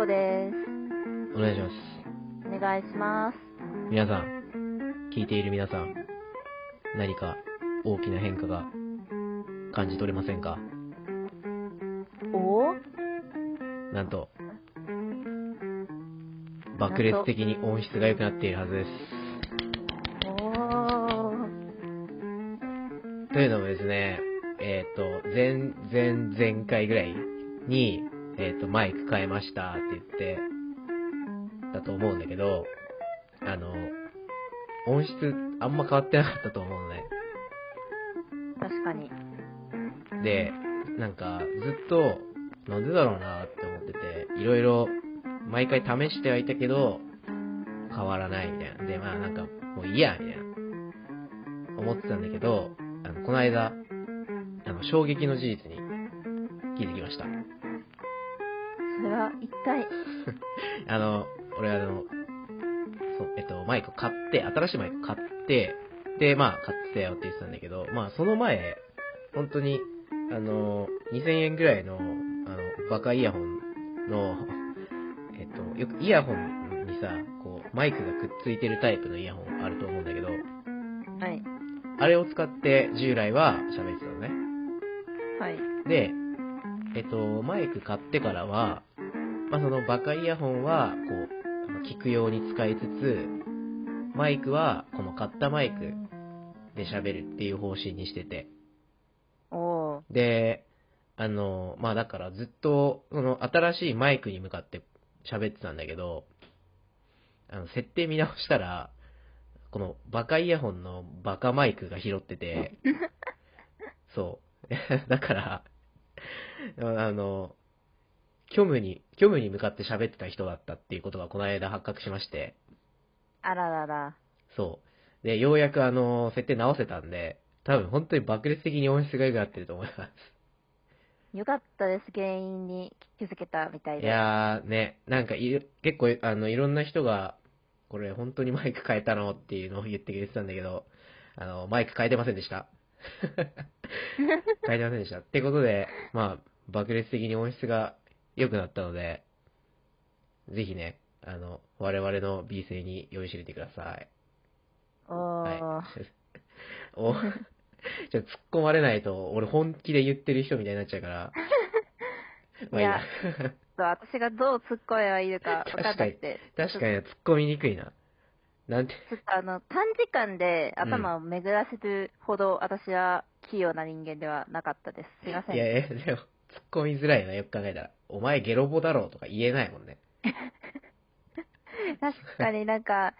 こです。お願いします。お願いします。皆さん、聞いている皆さん、何か大きな変化が感じ取れませんか？お？なんと、爆裂的に音質が良くなっているはずです。というのもですね、えっ、と、前、前、前回ぐらいに、えっ、と、マイク変えましたってて、だと思うんだけど、あの、音質あんま変わってなかったと思うのね。確かに。で、なんか、ずっと、なんでだろうなって思ってて、いろいろ、毎回試してはいたけど、変わらないみたいな。で、まあなんか、もういいや、みたいな。思ってたんだけど、あの、この間、あの、衝撃の事実に気づきました。それは一体、あの、俺あの、そう、えっと、マイク買って、新しいマイク買って、で、まあ、買ってたよって言ってたんだけど、まあ、その前、本当に、あの、2000円ぐらいの、あの、バカイヤホンの、えっと、よくイヤホンにさ、こう、マイクがくっついてるタイプのイヤホンあると思うんだけど、はい。あれを使って従来は喋ってたのね。はい。で、えっと、マイク買ってからは、まあ、そのバカイヤホンは、こう、聞くように使いつつ、マイクは、この買ったマイクで喋るっていう方針にしてて。で、あの、まあ、だからずっと、その新しいマイクに向かって喋ってたんだけど、あの、設定見直したら、このバカイヤホンのバカマイクが拾ってて、そう。だから、あの、虚無に、虚無に向かって喋ってた人だったっていうことがこの間発覚しまして、あららら。そう。で、ようやくあの、設定直せたんで、多分本当に爆裂的に音質が良くなってると思います。よかったです、原因に気づけたみたいいで。やー、ね、なんかいる、結構、あの、いろんな人が、これ本当にマイク変えたのっていうのを言ってくれてたんだけど、あの、マイク変えてませんでした。変えてませんでした。ってことで、まあ、爆裂的に音質が良くなったので、ぜひね、あの、我々の B 声に酔いしれてください。おー。はい。お、じゃ突っ込まれないと、俺本気で言ってる人みたいになっちゃうから。まあいいや。私がどう突っ込めばいいのか 分かんなくて。確かに突っ込みにくいな。なんて、ちょっとあの、短時間で頭を巡らせるほど私は器用な人間ではなかったです。すいません。いやいや、でも、突っ込みづらいな、よく考えたら。お前ゲロボだろうとか言えないもんね。確かになんか、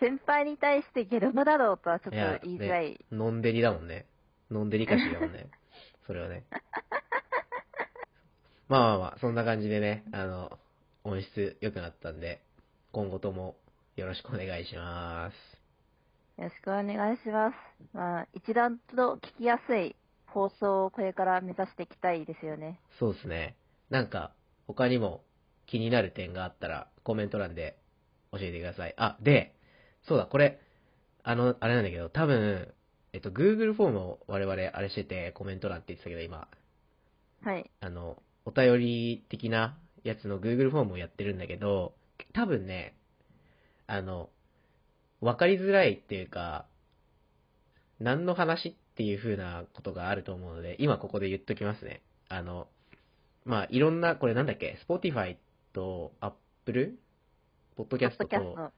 先輩に対してゲロボだろうとはちょっと言いづらい。ね、のんでりだもんね。のんでりかしだもんね。それはね。まあまあまあ、そんな感じでね、あの、音質良くなったんで、今後ともよろしくお願いします。よろしくお願いします。まあ、一段と聞きやすい放送をこれから目指していきたいですよね。そうですね。なんか、他にも気になる点があったら、コメント欄で教えてください。あ、で、そうだ、これ、あの、あれなんだけど、多分、えっと、Google フォームを我々あれしてて、コメント欄って言ってたけど、今、はい。あの、お便り的なやつの Google フォームをやってるんだけど、多分ね、あの、わかりづらいっていうか、何の話っていう風なことがあると思うので、今ここで言っときますね。あの、まあ、いろんな、これなんだっけ、Spotify と Apple? ポッドキャストと、ポッドキャスト。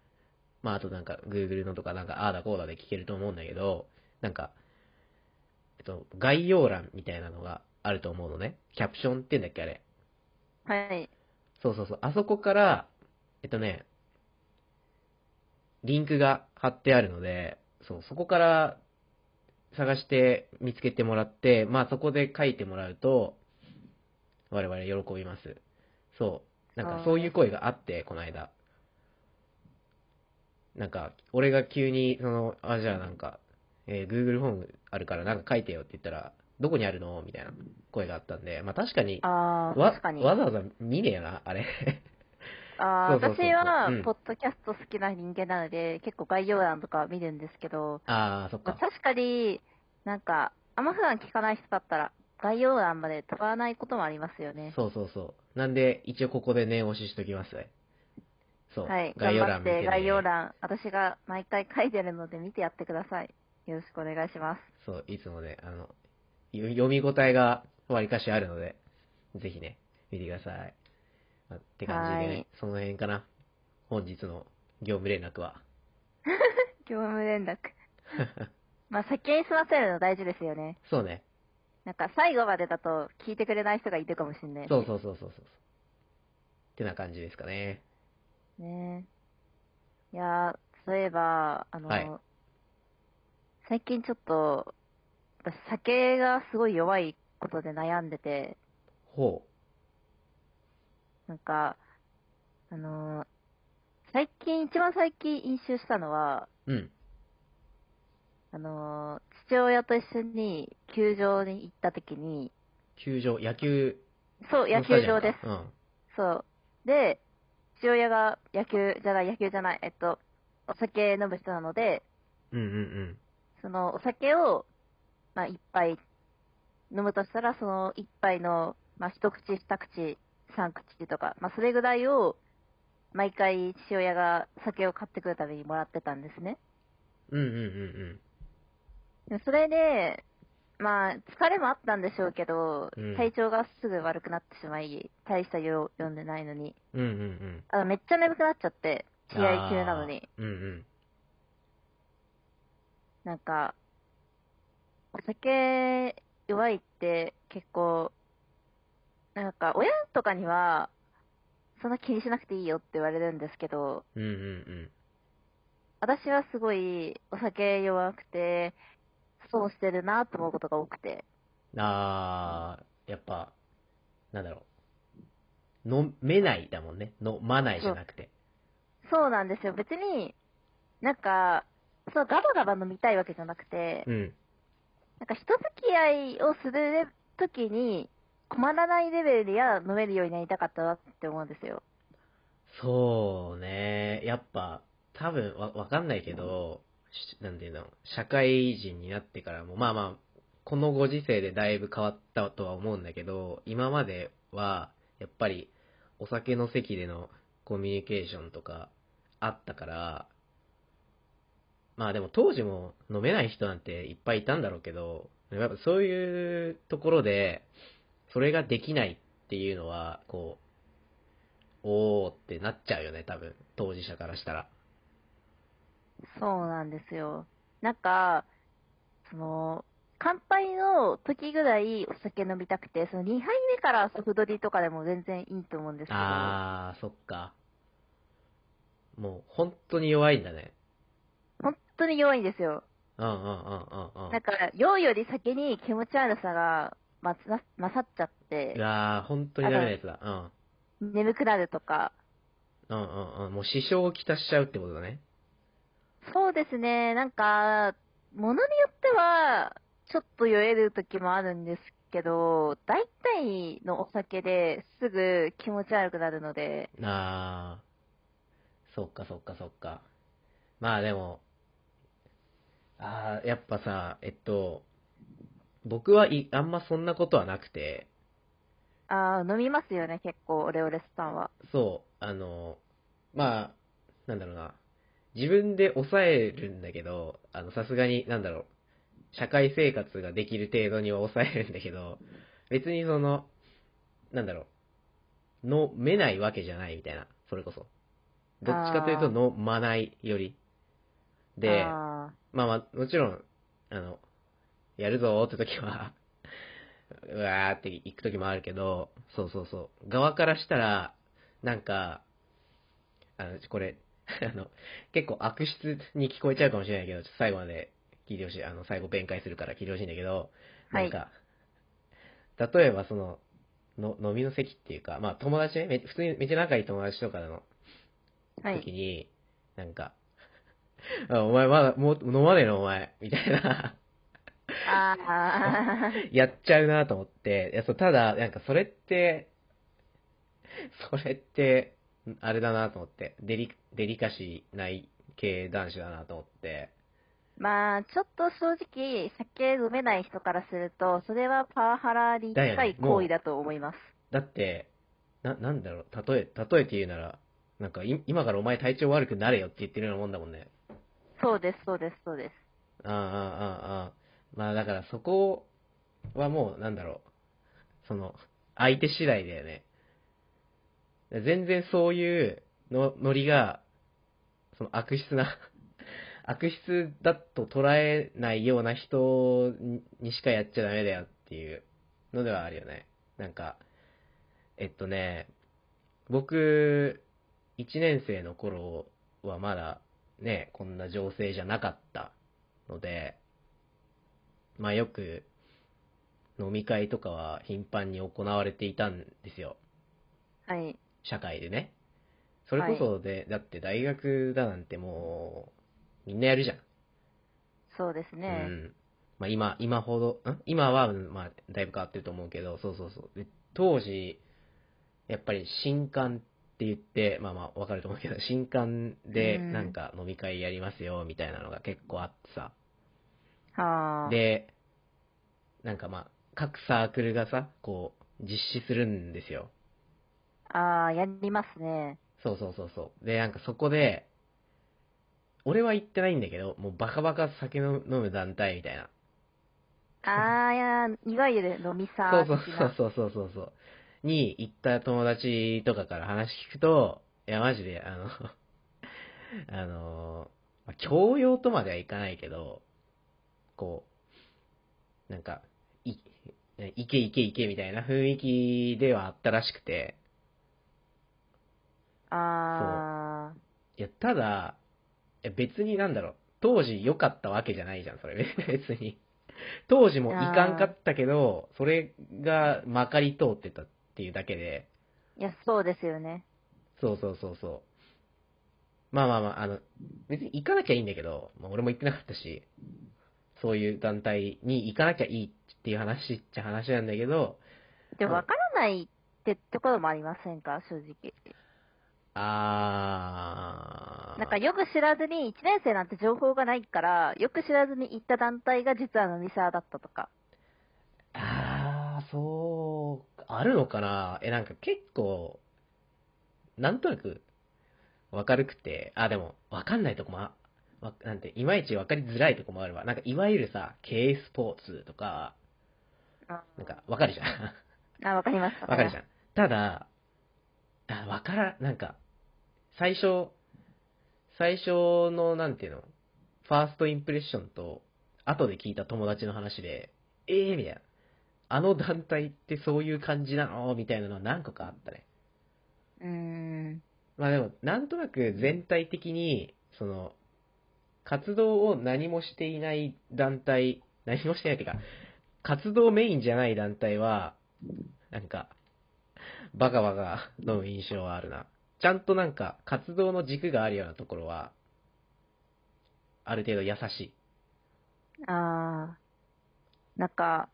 まあ、あとなんか Google のとかなんかああだこうだで聞けると思うんだけど、なんか、えっと、概要欄みたいなのがあると思うのね。キャプションって言うんだっけ、あれ？はい。そうそうそう。あそこから、えっとね、リンクが貼ってあるので、そう、そこから探して見つけてもらって、まあそこで書いてもらうと、我々喜びます。そう。なんかそういう声があって、この間。なんか、俺が急に、その、あ、じゃあなんか、えー Google フォームあるからなんか書いてよって言ったら、どこにあるの？みたいな声があったんで、まあ確かに、わ確かに。わざわざ見ねえな、あれ。ああ、そうそうそうそう私はうん、ポッドキャスト好きな人間なので、結構概要欄とか見るんですけど、ああ、そっか。まあ確かに、なんか、あんま普段聞かない人だったら、概要欄まで飛ばないこともありますよね。そうそうそう。なんで、一応ここで念押ししときますね。そう。はい。概要欄見て、頑張って、ね。概要欄、私が毎回書いてるので見てやってください。よろしくお願いします。そう、いつもね、あの、よ読み応えがわりかしあるので、ぜひね、見てください。まあって感じはい、その辺かな。本日の業務連絡は。業務連絡。まあ、先に済ませるの大事ですよね。そうね。なんか最後までだと聞いてくれない人がいるかもしれない。そうそうそうそうそう。ってな感じですかね。ねいやー、そういえば、あの、はい最近ちょっと、私酒がすごい弱いことで悩んでて、ほなんか、あのー最近、一番最近飲酒したのは、う。うん。あのー父親と一緒に球場に行った時に、球場、野球そう、野のスタジアムか球場です。うん。そう。で、父親が野球じゃない、野球じゃない、えっと、お酒飲む人なので、うんうんうん。そのお酒を、まあ、一杯飲むとしたら、その一杯の、まあ、一口、二口、三口とか、まあ、それぐらいを、毎回父親が酒を買ってくるたびにもらってたんですね。うんうんうんでそれで、まあ、疲れもあったんでしょうけど、うん体調がすぐ悪くなってしまい、大した夜を読んでないのに、うん。うんうんうん。あめっちゃ眠くなっちゃって、試合中なのに。うんうん。なんか、お酒弱いって結構、なんか親とかには、そんな気にしなくていいよって言われるんですけど、うんうんうん。私はすごいお酒弱くて、損してるなと思うことが多くて。あー、やっぱ、なんだろう。飲めないだもんね。飲まないじゃなくて。そうなんですよ。別に、なんか、そう、ガバガバ飲みたいわけじゃなくて、うん。なんか人付き合いをするときに、困らないレベルでは飲めるようになりたかったなって思うんですよ。そうね。やっぱ、多分わ、わかんないけど、しなんていうの、社会人になってからも、まあまあ、このご時世でだいぶ変わったとは思うんだけど、今までは、やっぱり、お酒の席でのコミュニケーションとか、あったから、まあでも当時も飲めない人なんていっぱいいたんだろうけど、やっぱそういうところで、それができないっていうのは、こう、おーってなっちゃうよね、多分、当事者からしたら。そうなんですよ。なんか、その、乾杯の時ぐらいお酒飲みたくて、その2杯目からソフトリとかでも全然いいと思うんですけど、あー、そっか。もう、本当に弱いんだね。本当に弱いんですよ。うんうんうんうんうん。なんか、酔うより先に気持ち悪さがまつな勝っちゃっうて、わー、本当にダメなやつだ。うん。眠くなるとか。うんうんうん。もう支障をきたしちゃうってことだね。そうですね、なんか、ものによっては、ちょっと酔える時もあるんですけど、大体のお酒ですぐ気持ち悪くなるので、あー、そっかそっかそっか。まあでも、あー、やっぱさ、えっと、僕はい、あんまそんなことはなくて、あー飲みますよね、結構、オレオレスさんは。そう、あの、まあ、なんだろうな。自分で抑えるんだけど、あの、さすがに、なんだろう。社会生活ができる程度には抑えるんだけど、別にその、なんだろう。飲めないわけじゃないみたいな、それこそ。どっちかというと飲まないより。で、あまあまあ、もちろん、あの、やるぞーって時は、うわーって行く時もあるけど、そうそうそう。側からしたら、なんか、あの、これ、あの、結構悪質に聞こえちゃうかもしれないけど、ちょっと最後まで聞いてほしい。あの、最後弁解するから聞いてほしいんだけど、はないんか、例えばその、の飲みの席っていうか、まあ友達ね、め普通にめっちゃ仲いい友達とかのーはい。時に、なんか、あお前まだ、もう飲まねえのお前、みたいな、あーやっちゃうなと思って、いや、そう、ただ、なんかそれって、それって、あれだなと思って、デリ、デリカシーない系男子だなと思って、まあ、ちょっと正直、酒飲めない人からすると、それはパワハラに近い行為だと思います。だって、な、なんだろう、例え、例えて言うなら、なんかい、今からお前体調悪くなれよって言ってるようなもんだもんね。そうです、そうです、そうです。ああ、ああ、ああ。まあだからそこはもう、なんだろう。その、相手次第だよね。全然そういうの、ノリが、その悪質な、悪質だと捉えないような人にしかやっちゃダメだよっていうのではあるよね。なんか、えっとね、僕、1年生の頃はまだね、こんな情勢じゃなかったので、まあよく飲み会とかは頻繁に行われていたんですよ。はい。社会でね。それこそで、だって大学だなんてもう、みんなやるじゃん。そうですうね。ん。まあ今、今ほど、ん？今は、まあだいぶ変わってると思うけど、そうそうそう。で当時、やっぱり新刊って言って、まあまあわかると思うけど、新刊でうんなんか飲み会やりますよ、みたいなのが結構あってさ。はあ。で、なんかまあ、各サークルがさ、こう、実施するんですよ。ああ、やりますね。そうそうそうそう。で、なんかそこで、俺は行ってないんだけど、もうバカバカ酒の飲む団体みたいな。ああ、いや、いわゆる飲みサそうそう。そうそうそうそう。に行った友達とかから話聞くと、いや、マジで、あの、あの、まあ教養とまではいかないけど、こう、なんか、い、いけいけいけみたいな雰囲気ではあったらしくて、あいや、ただ、別になんだろう、当時良かったわけじゃないじゃん、それ、別に。当時もいかんかったけど、それがまかり通ってたっていうだけで、あ、いや、そうですよね。そうそうそうそう。まあまあまあ、あの、別に行かなきゃいいんだけど、まあ、俺も行ってなかったし、そういう団体に行かなきゃいいっていう話っちゃ話なんだけど、でも、わからないってところもありませんか、正直。あー。なんかよく知らずに、1年生なんて情報がないから、よく知らずに行った団体が実は飲みサーだったとか。あー、そう、あるのかな？え、なんか結構、なんとなく、わかるくて、あ、でも、わかんないとこもなんて、いまいちわかりづらいとこもあるわ。なんか、いわゆるさ、K スポーツとか、あなんか、わかるじゃん。あ、わかります。わかるじゃん。ただ、あ、わから、なんか、最初、最初の、なんていうの、ファーストインプレッションと、後で聞いた友達の話で、ええー、みたいな。あの団体ってそういう感じなの？みたいなのは何個かあったね。うーん。まあでも、なんとなく全体的に、その、活動を何もしていない団体、何もしてないっていうか、活動メインじゃない団体は、なんか、バカバカ飲む印象はあるな。ちゃんとなんか、活動の軸があるようなところは、ある程度優しい。ああ。なんか、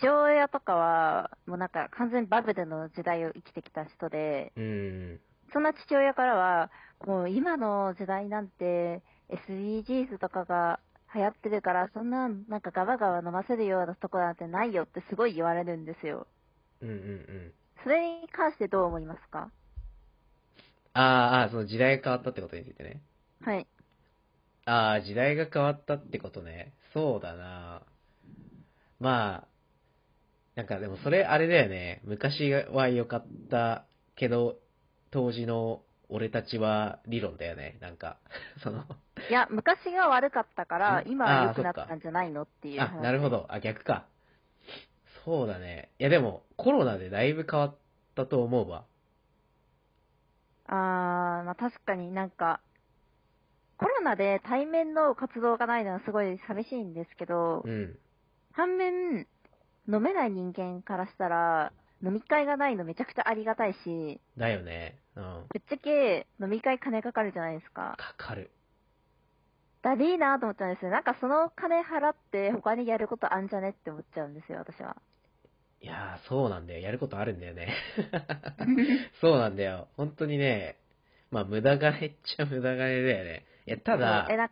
父親とかは、もうなんか完全にバブルの時代を生きてきた人で、うん。そんな父親からは、もう今の時代なんて SDGs とかが流行ってるから、そんななんかガバガバ飲ませるようなとこなんてないよってすごい言われるんですよ。うんうんうん。それに関してどう思います？かあーあー、その時代が変わったってことについてね。はい。ああ、時代が変わったってことね。そうだな。まあ、なんかでもそれあれだよね。昔は良かったけど、当時の俺たちは理論だよね。なんか、その、いや、昔が悪かったからん、今は良くなったんじゃないのっていうあ、話。なるほど。あ、逆か。そうだね。いやでも、コロナでだいぶ変わったと思うわ。あー、まあ確かになんか、コロナで対面の活動がないのはすごい寂しいんですけど、うん。反面、飲めない人間からしたら、飲み会がないのめちゃくちゃありがたいし、だよね。うん。ぶっちゃけ飲み会金かかるじゃないですか。かかる。だりーなと思っちゃうんですよ。なんかその金払って他にやることあんじゃねって思っちゃうんですよ、私は。いやー、そうなんだよ。やることあるんだよね。そうなんだよ。本当にね、まあ、無駄金っちゃ 無駄金だよね。いや、ただえ、、な、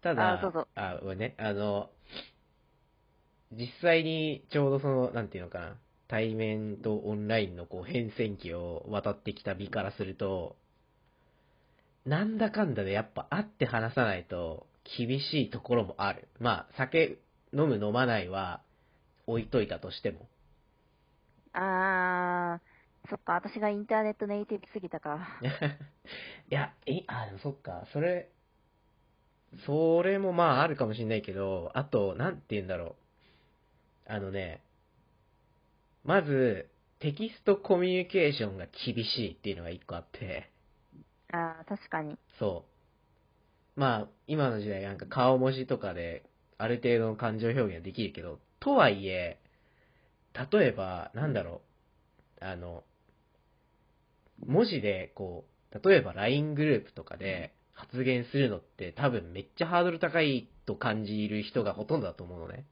ただ、あどうぞあ、ごめんね、あの、実際にちょうどその、なんていうのかな、対面とオンラインのこう変遷期を渡ってきた身からすると、なんだかんだでやっぱ会って話さないと厳しいところもある。まあ、酒飲む飲まないは置いといたとしても。あー、そっか、私がインターネットネイティブすぎたか。いや、え、あ、でもそっか、それ、それもまああるかもしれないけど、あと、なんて言うんだろう。あのね、まず、テキストコミュニケーションが厳しいっていうのが一個あって、あー、確かに。そう。まあ、今の時代なんか顔文字とかで、ある程度の感情表現はできるけど、とはいえ、例えば、なんだろう、あの、文字で、こう、例えば LINE グループとかで発言するのって多分めっちゃハードル高いと感じる人がほとんどだと思うのね。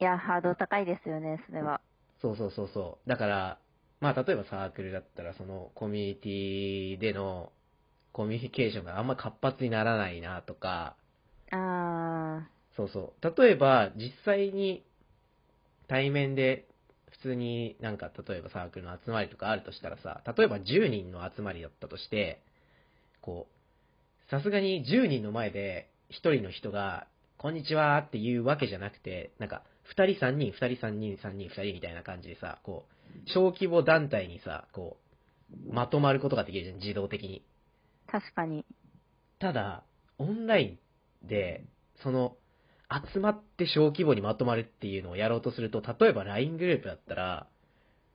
いや、ハードル高いですよね、それは。そうそうそうそう。だから、まあ例えばサークルだったらそのコミュニティでのコミュニケーションがあんま活発にならないなとか、あそうそう。例えば、実際に対面で普通になんか例えばサークルの集まりとかあるとしたらさ、例えば10人の集まりだったとして、こう、さすがに10人の前で1人の人が、こんにちはっていうわけじゃなくて、なんか、2人3人、2人3人、3人2人みたいな感じでさ、こう、小規模団体にさ、こう、まとまることができるじゃん、自動的に。ー、確かに。ただ、オンラインで、その、集まって小規模にまとまるっていうのをやろうとすると、例えば LINE グループだったら、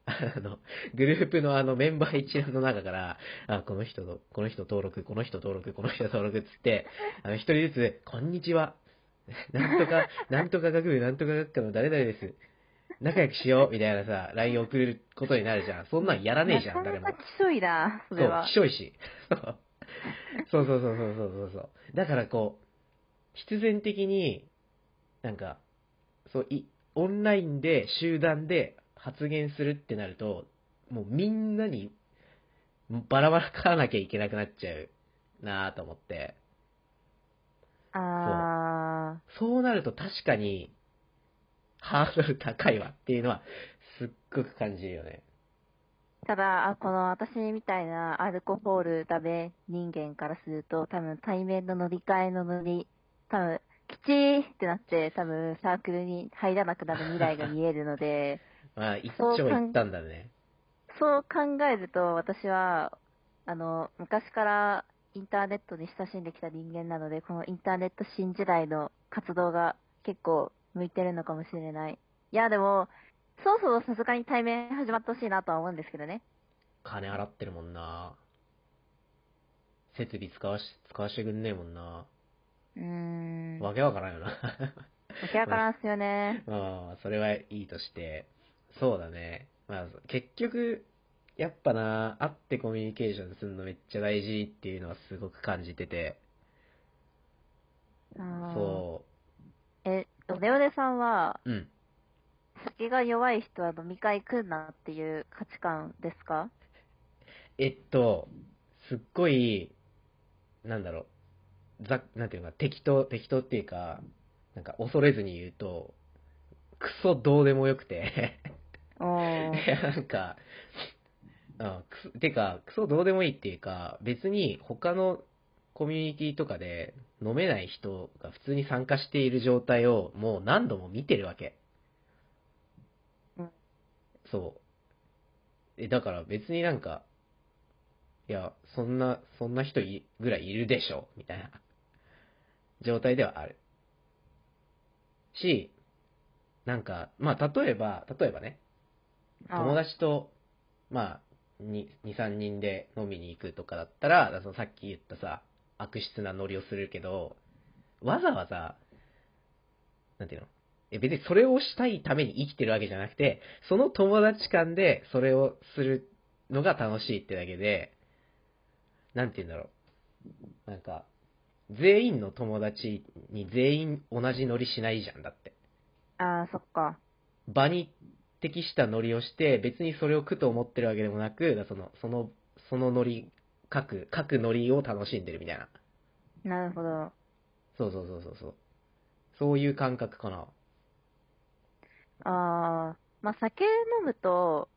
あの、グループのあのメンバー一覧の中から、あ、この人の、この人登録、この人登録、この人登録っつって、あの、一人ずつ、こんにちは。なんとか、なんとか学部、なんとか学科の誰々です。仲良くしよう、みたいなさ、LINE 送ることになるじゃん。そんなんやらねえじゃん、誰もなかな。かきしょいな、そそうれは、。きしょいし。そうそうそうそうそうそうそう。だからこう、必然的に、なんか、そう、い、オンラインで集団で発言するってなると、もうみんなにバラバラからなきゃいけなくなっちゃうなぁと思って。あそうなると確かに、ハードル高いわっていうのは、すっごく感じるよね。ー。ただ、あ、この私みたいなアルコホールダメ人間からすると、多分対面の乗り換えの乗り、多分、きちーってなって、多分サークルに入らなくなる未来が見えるので、まあ、一そう長一短だね。そう考えると、私は、あの、昔からインターネットに親しんできた人間なので、このインターネット新時代の活動が結構向いてるのかもしれない。いや、でも、そろそろさすがに対面始まってほしいなとは思うんですけどね。金払ってるもんな設備使わし、使わしてくんねえもんなうーん。わわけわからんよな。けわからんっすよね。まあ、それはいいとして。そうだね。まあ、結局、やっぱな、会ってコミュニケーションするのめっちゃ大事っていうのはすごく感じてて。そえ、オレオレさんは、う。うん。酒が弱い人は飲み会来んなっていう価値観ですか？えっと、すっごい、なんだろう、ざ、なんていうのか、適当、適当っていうか、なんか恐れずに言うと、クソどうでもよくて。なんか、あくすてか、クソどうでもいいっていうか、別に他のコミュニティとかで飲めない人が普通に参加している状態をもう何度も見てるわけ。うんそう。え、だから別になんか、いや、そんな、そんな人いぐらいいるでしょ、みたいな状態ではある。し、なんか、まあ、例えば、例えばね、友達と、まあ、2、3人で飲みに行くとかだったら、らそのさっき言ったさ、悪質なノリをするけど、わざわざ、なんていうの？え別にそれをしたいために生きてるわけじゃなくて、その友達間でそれをするのが楽しいってだけで、なんて言うんだろう？なんか、全員の友達に全員同じノリしないじゃんだって。ああ、そっか。場に適したノリをして、別にそれを苦と思ってるわけでもなく、その、その、そのノリ、各、各ノリを楽しんでるみたいな。なるほど。そうそうそうそうそう。そういう感覚かな。ああ、まあ、酒飲むと、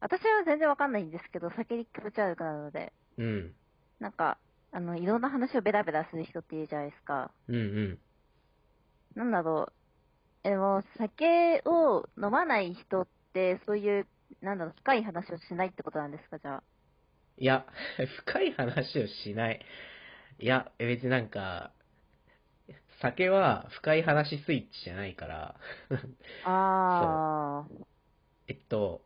私は全然わかんないんですけど、酒に気持ち悪くなるので、うん。なんか、あの、いろんな話をベラベラする人っているじゃないですか。うんうん。なんだろう。え、でも、酒を飲まない人って、そういう、なんだろう、深い話をしないってことなんですか、じゃあ？いや、深い話をしない。いや、別になんか、酒は深い話スイッチじゃないから、あー。えっと、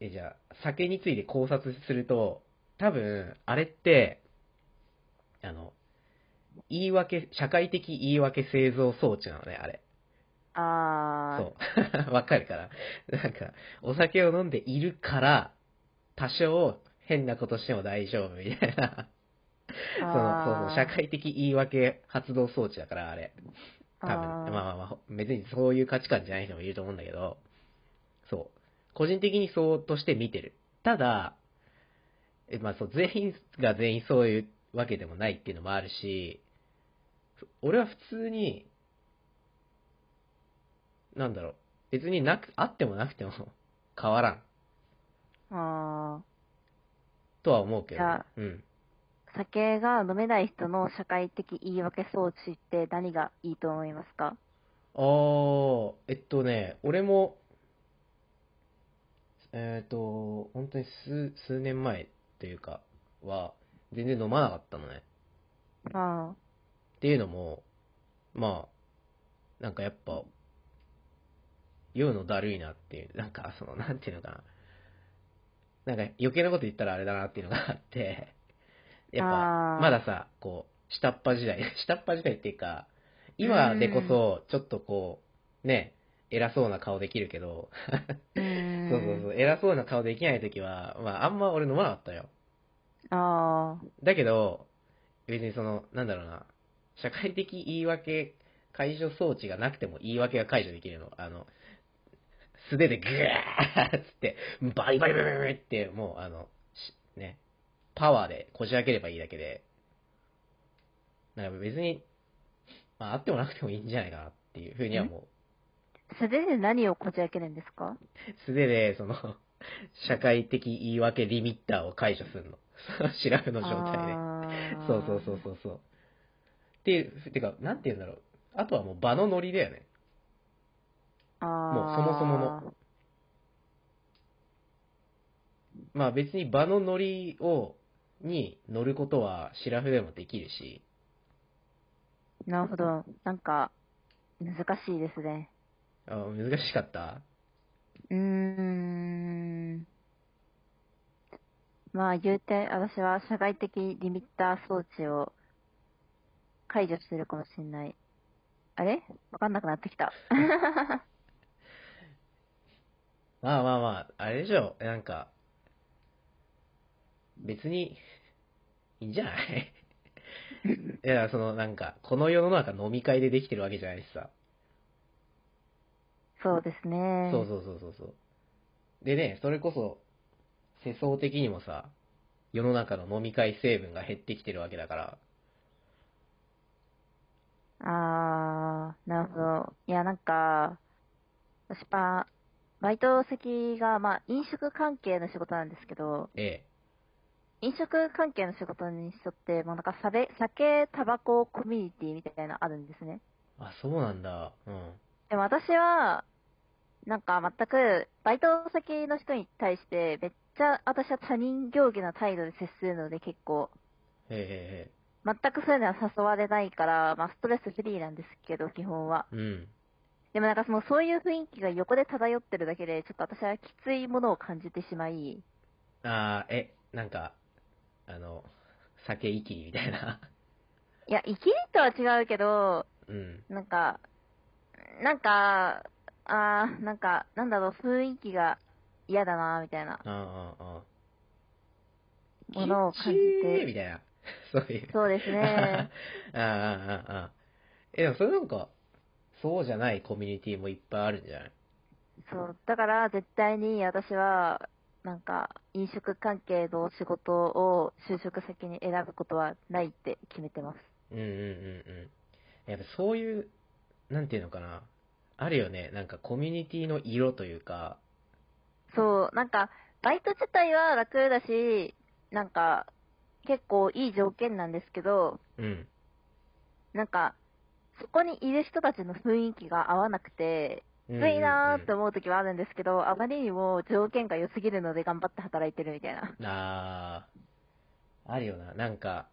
え、じゃあ、酒について考察すると、多分、あれって、あの、言い訳、社会的言い訳製造装置なのね、あれ。あー。そう。わかるから。なんか、お酒を飲んでいるから、多少変なことしても大丈夫みたいな。その、そうそう、社会的言い訳発動装置だから、あれ。多分、まあまあまあ、別にそういう価値観じゃない人もいると思うんだけど、そう。個人的にそうとして見てる。ただ、えまあそう、全員が全員そういうわけでもないっていうのもあるし、俺は普通に、なんだろう、別になく、あってもなくても 変わらんあとは思うけどじゃあ、うん。ー。酒が飲めない人の社会的言い訳装置って何がいいと思いますか？あー、えっとね、俺も、えっ、と、本当に数、数年前というか、は、全然飲まなかったのね。あっていうのも、まあ、なんかやっぱ、酔うのだるいなっていう、なんかその、なんていうのかな。なんか余計なこと言ったらあれだなっていうのがあって、やっぱ、まださ、こう、下っ端時代、下っ端時代っていうか、今でこそ、ちょっとこう、ね、偉そうな顔できるけど。そうそうそう、偉そうな顔できないときは、まあ、あんま俺飲まなかったよ。あだけど、別にその、なんだろうな、社会的言い訳解除装置がなくても言い訳が解除できるの。あの、素手でグーって、バリバリバリバリって、もうあの、しね、パワーでこじ開ければいいだけで、なんか別に、まあ、あってもなくてもいいんじゃないかなっていうふうには思う。あ。それで何をこじ開けるんですか？素手で、その、社会的言い訳リミッターを解除するの。シラフの状態で。そうそうそうそうそう。っていう、てか、なんて言うんだろう。あとはもう場のノリだよね。あもうそもそもの。まあ別に場のノリを、に乗ることはシラフでもできるし、なるほど。なんか、難しいですね。あ難しかった？うーん。まあ、言うて、私は社会的リミッター装置を解除してるかもしれない。あれ？わかんなくなってきた。まあまあまあ、あれでしょ。なんか、別に、いいんじゃない？いや、そのなんか、この世の中飲み会でできてるわけじゃないしさ。そうですね。そうそうそうそうそう。でね、それこそ、世相的にもさ、世の中の飲み会成分が減ってきてるわけだから、あー、なるほど。いや、なんか、私は、バイト先が、まあ、飲食関係の仕事なんですけど、え飲食関係の仕事にしとって、もうなんか酒、酒、タバコ、コミュニティみたいなのあるんですね。え。あ、そうなんだ。うん。でも私は、なんか全く、バイト先の人に対して、めっちゃ私は他人行儀な態度で接するので結構、へえ全くそういうのは誘われないから、まあストレスフリーなんですけど、基本は。へえ。うん。でもなんかそのそういう雰囲気が横で漂ってるだけで、ちょっと私はきついものを感じてしまい、あー、え、なんか、あの、酒いきりみたいな。いや、生きりとは違うけど、うん。なんか、なんか、あー、なんか、なんだろう、雰囲気が嫌だな、みたいなああ、ああ。ものを感じて。みたいな。そういう。そうですね。ああ、ああ、ああ。え、でもそれなんか、そうじゃないコミュニティもいっぱいあるんじゃない？そう、だから絶対に私は、なんか、飲食関係の仕事を就職先に選ぶことはないって決めてます。うんうんうんうん。やっぱそういう、なんていうのかな。あるよね。なんかコミュニティの色というか、そう、なんか、バイト自体は楽だし、なんか、結構いい条件なんですけど、うん。なんか、そこにいる人たちの雰囲気が合わなくて、きついなーって思う時はあるんですけど、あまりにも条件が良すぎるので頑張って働いてるみたいな。あー、あるよな。なんか、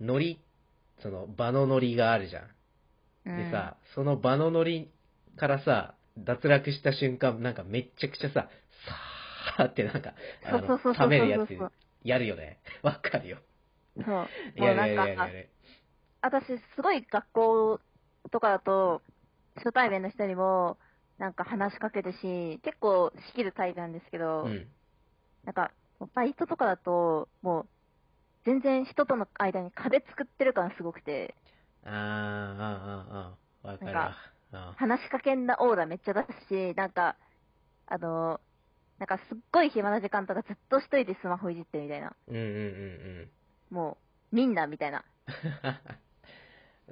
ノリ、その場のノリがあるじゃん。でさ、その場のノリからさ、脱落した瞬間、なんかめっちゃくちゃさ、さーってなんか、あ冷めるやつやるよね。わかるよ。うん、そう。もうなんか。私、すごい学校とかだと、初対面の人にも、なんか話しかけるし、結構仕切るタイプなんですけど、うん。なんか、バイトとかだと、もう、全然人との間に壁作ってる感すごくて、あー、あー、あわかるわなんか。あ話しかけんなオーラめっちゃ出すし、なんか、あの、なんかすっごい暇な時間とかずっと一人でスマホいじってるみたいな。ーうんうんうんうん。もう、みんなみたいな。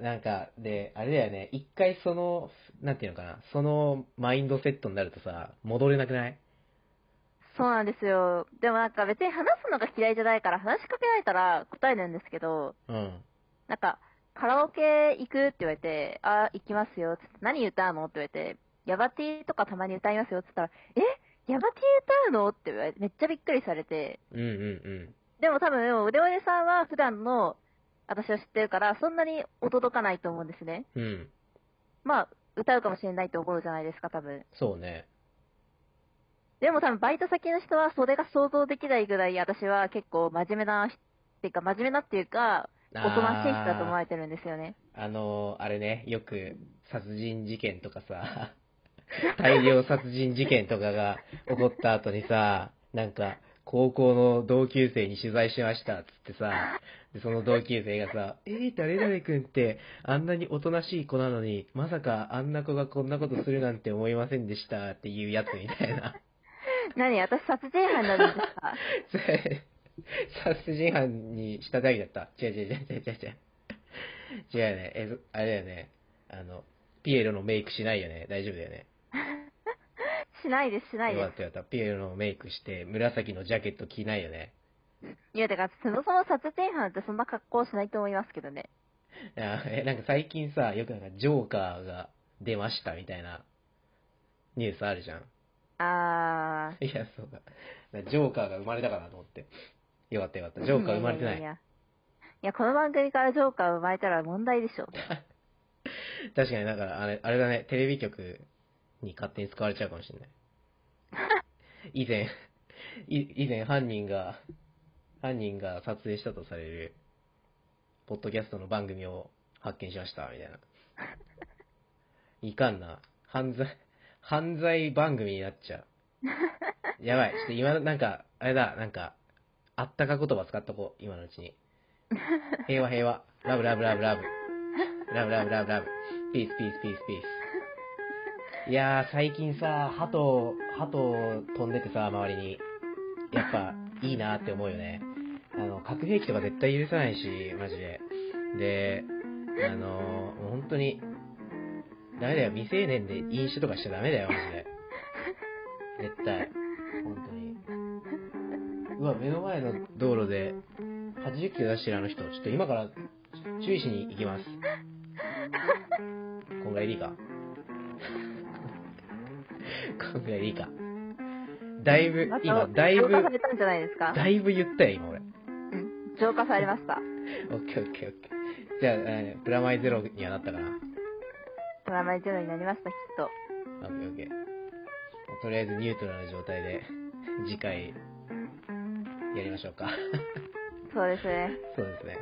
なんか、で、あれだよね、一回その、なんていうのかな、そのマインドセットになるとさ、戻れなくない？そうなんですよ。でもなんか別に話すのが嫌いじゃないから話しかけられたら答えるんですけど、うん。なんか、カラオケ行くって言われて、あ、行きますよ。つって何歌うの？って言われて、ヤバティとかたまに歌いますよ。つったら、え？ヤバティ歌うの？って言われて、めっちゃびっくりされて。うんうんうん。でも多分、オレオレさんは普段の私を知ってるから、そんなに驚かないと思うんですね。うん。まあ、歌うかもしれないと思うじゃないですか、多分。そうね。でも多分、バイト先の人はそれが想像できないぐらい、私は結構真面目な、っていうか、真面目なっていうか、おとなしい人だと思われてるんですよね。あのー、あれね、よく殺人事件とかさ、大量殺人事件とかが起こった後にさ、なんか、高校の同級生に取材しましたっつってさ、でその同級生がさ、えー、誰々君ってあんなにおとなしい子なのに、まさかあんな子がこんなことするなんて思いませんでしたっていうやつみたいな。何私殺人犯なんですか？そ れ殺人犯にしただけだった。違う違う違う違う違う違う。違うよね。え、そあれだよね。あの、ピエロのメイクしないよね。大丈夫だよね。しないです、しないでよかったよかった。ピエロのメイクして、紫のジャケット着ないよね。す。いや、だから、そもそも殺人犯ってそんな格好しないと思いますけどね。いやえ、なんか最近さ、よくなんかジョーカーが出ましたみたいなニュースあるじゃん。あいや、そうからジョーカーが生まれたかなと思って。よかったよかった。ジョーカー生まれてない。いやいやいや、この番組からジョーカー生まれたら問題でしょ。確かに、だからあれ、あれだね、テレビ局に勝手に使われちゃうかもしれない。以前、い以前犯人が、犯人が撮影したとされる、ポッドキャストの番組を発見しました、みたいな。いかんな。犯罪、犯罪番組になっちゃう。やばい。ちょっと今、なんか、あれだ、なんか、あったか言葉使っとこう、今のうちに。平和平和。ラブラブラブラブ。ラブラブラブラブ。ピースピースピースピース。いやー、最近さ、鳩、鳩飛んでてさ、周りに。やっぱ、いいなーって思うよね。あの、核兵器とか絶対許さないし、マジで。で、あのもう本当に、ダメだよ。未成年で飲酒とかしちゃダメだよ、マジで。絶対。本当に。うわ、目の前の道路で、80キロ出してるあの人、ちょっと今から注意しに行きます。こんぐらいでいいか？こんぐらいでいいか。だいぶ今、だいぶ浄、化されたんじゃないですか？だいぶ言ったよ、今俺。うん。浄化されました。オッケーオッケーオッケー。じゃあ、えープラマイゼロにはなったかな？プラマイゼロになりました、きっと。オッケーオッケー。とりあえずニュートラルな状態で、次回、やりましょうか。そうですね。そうですね。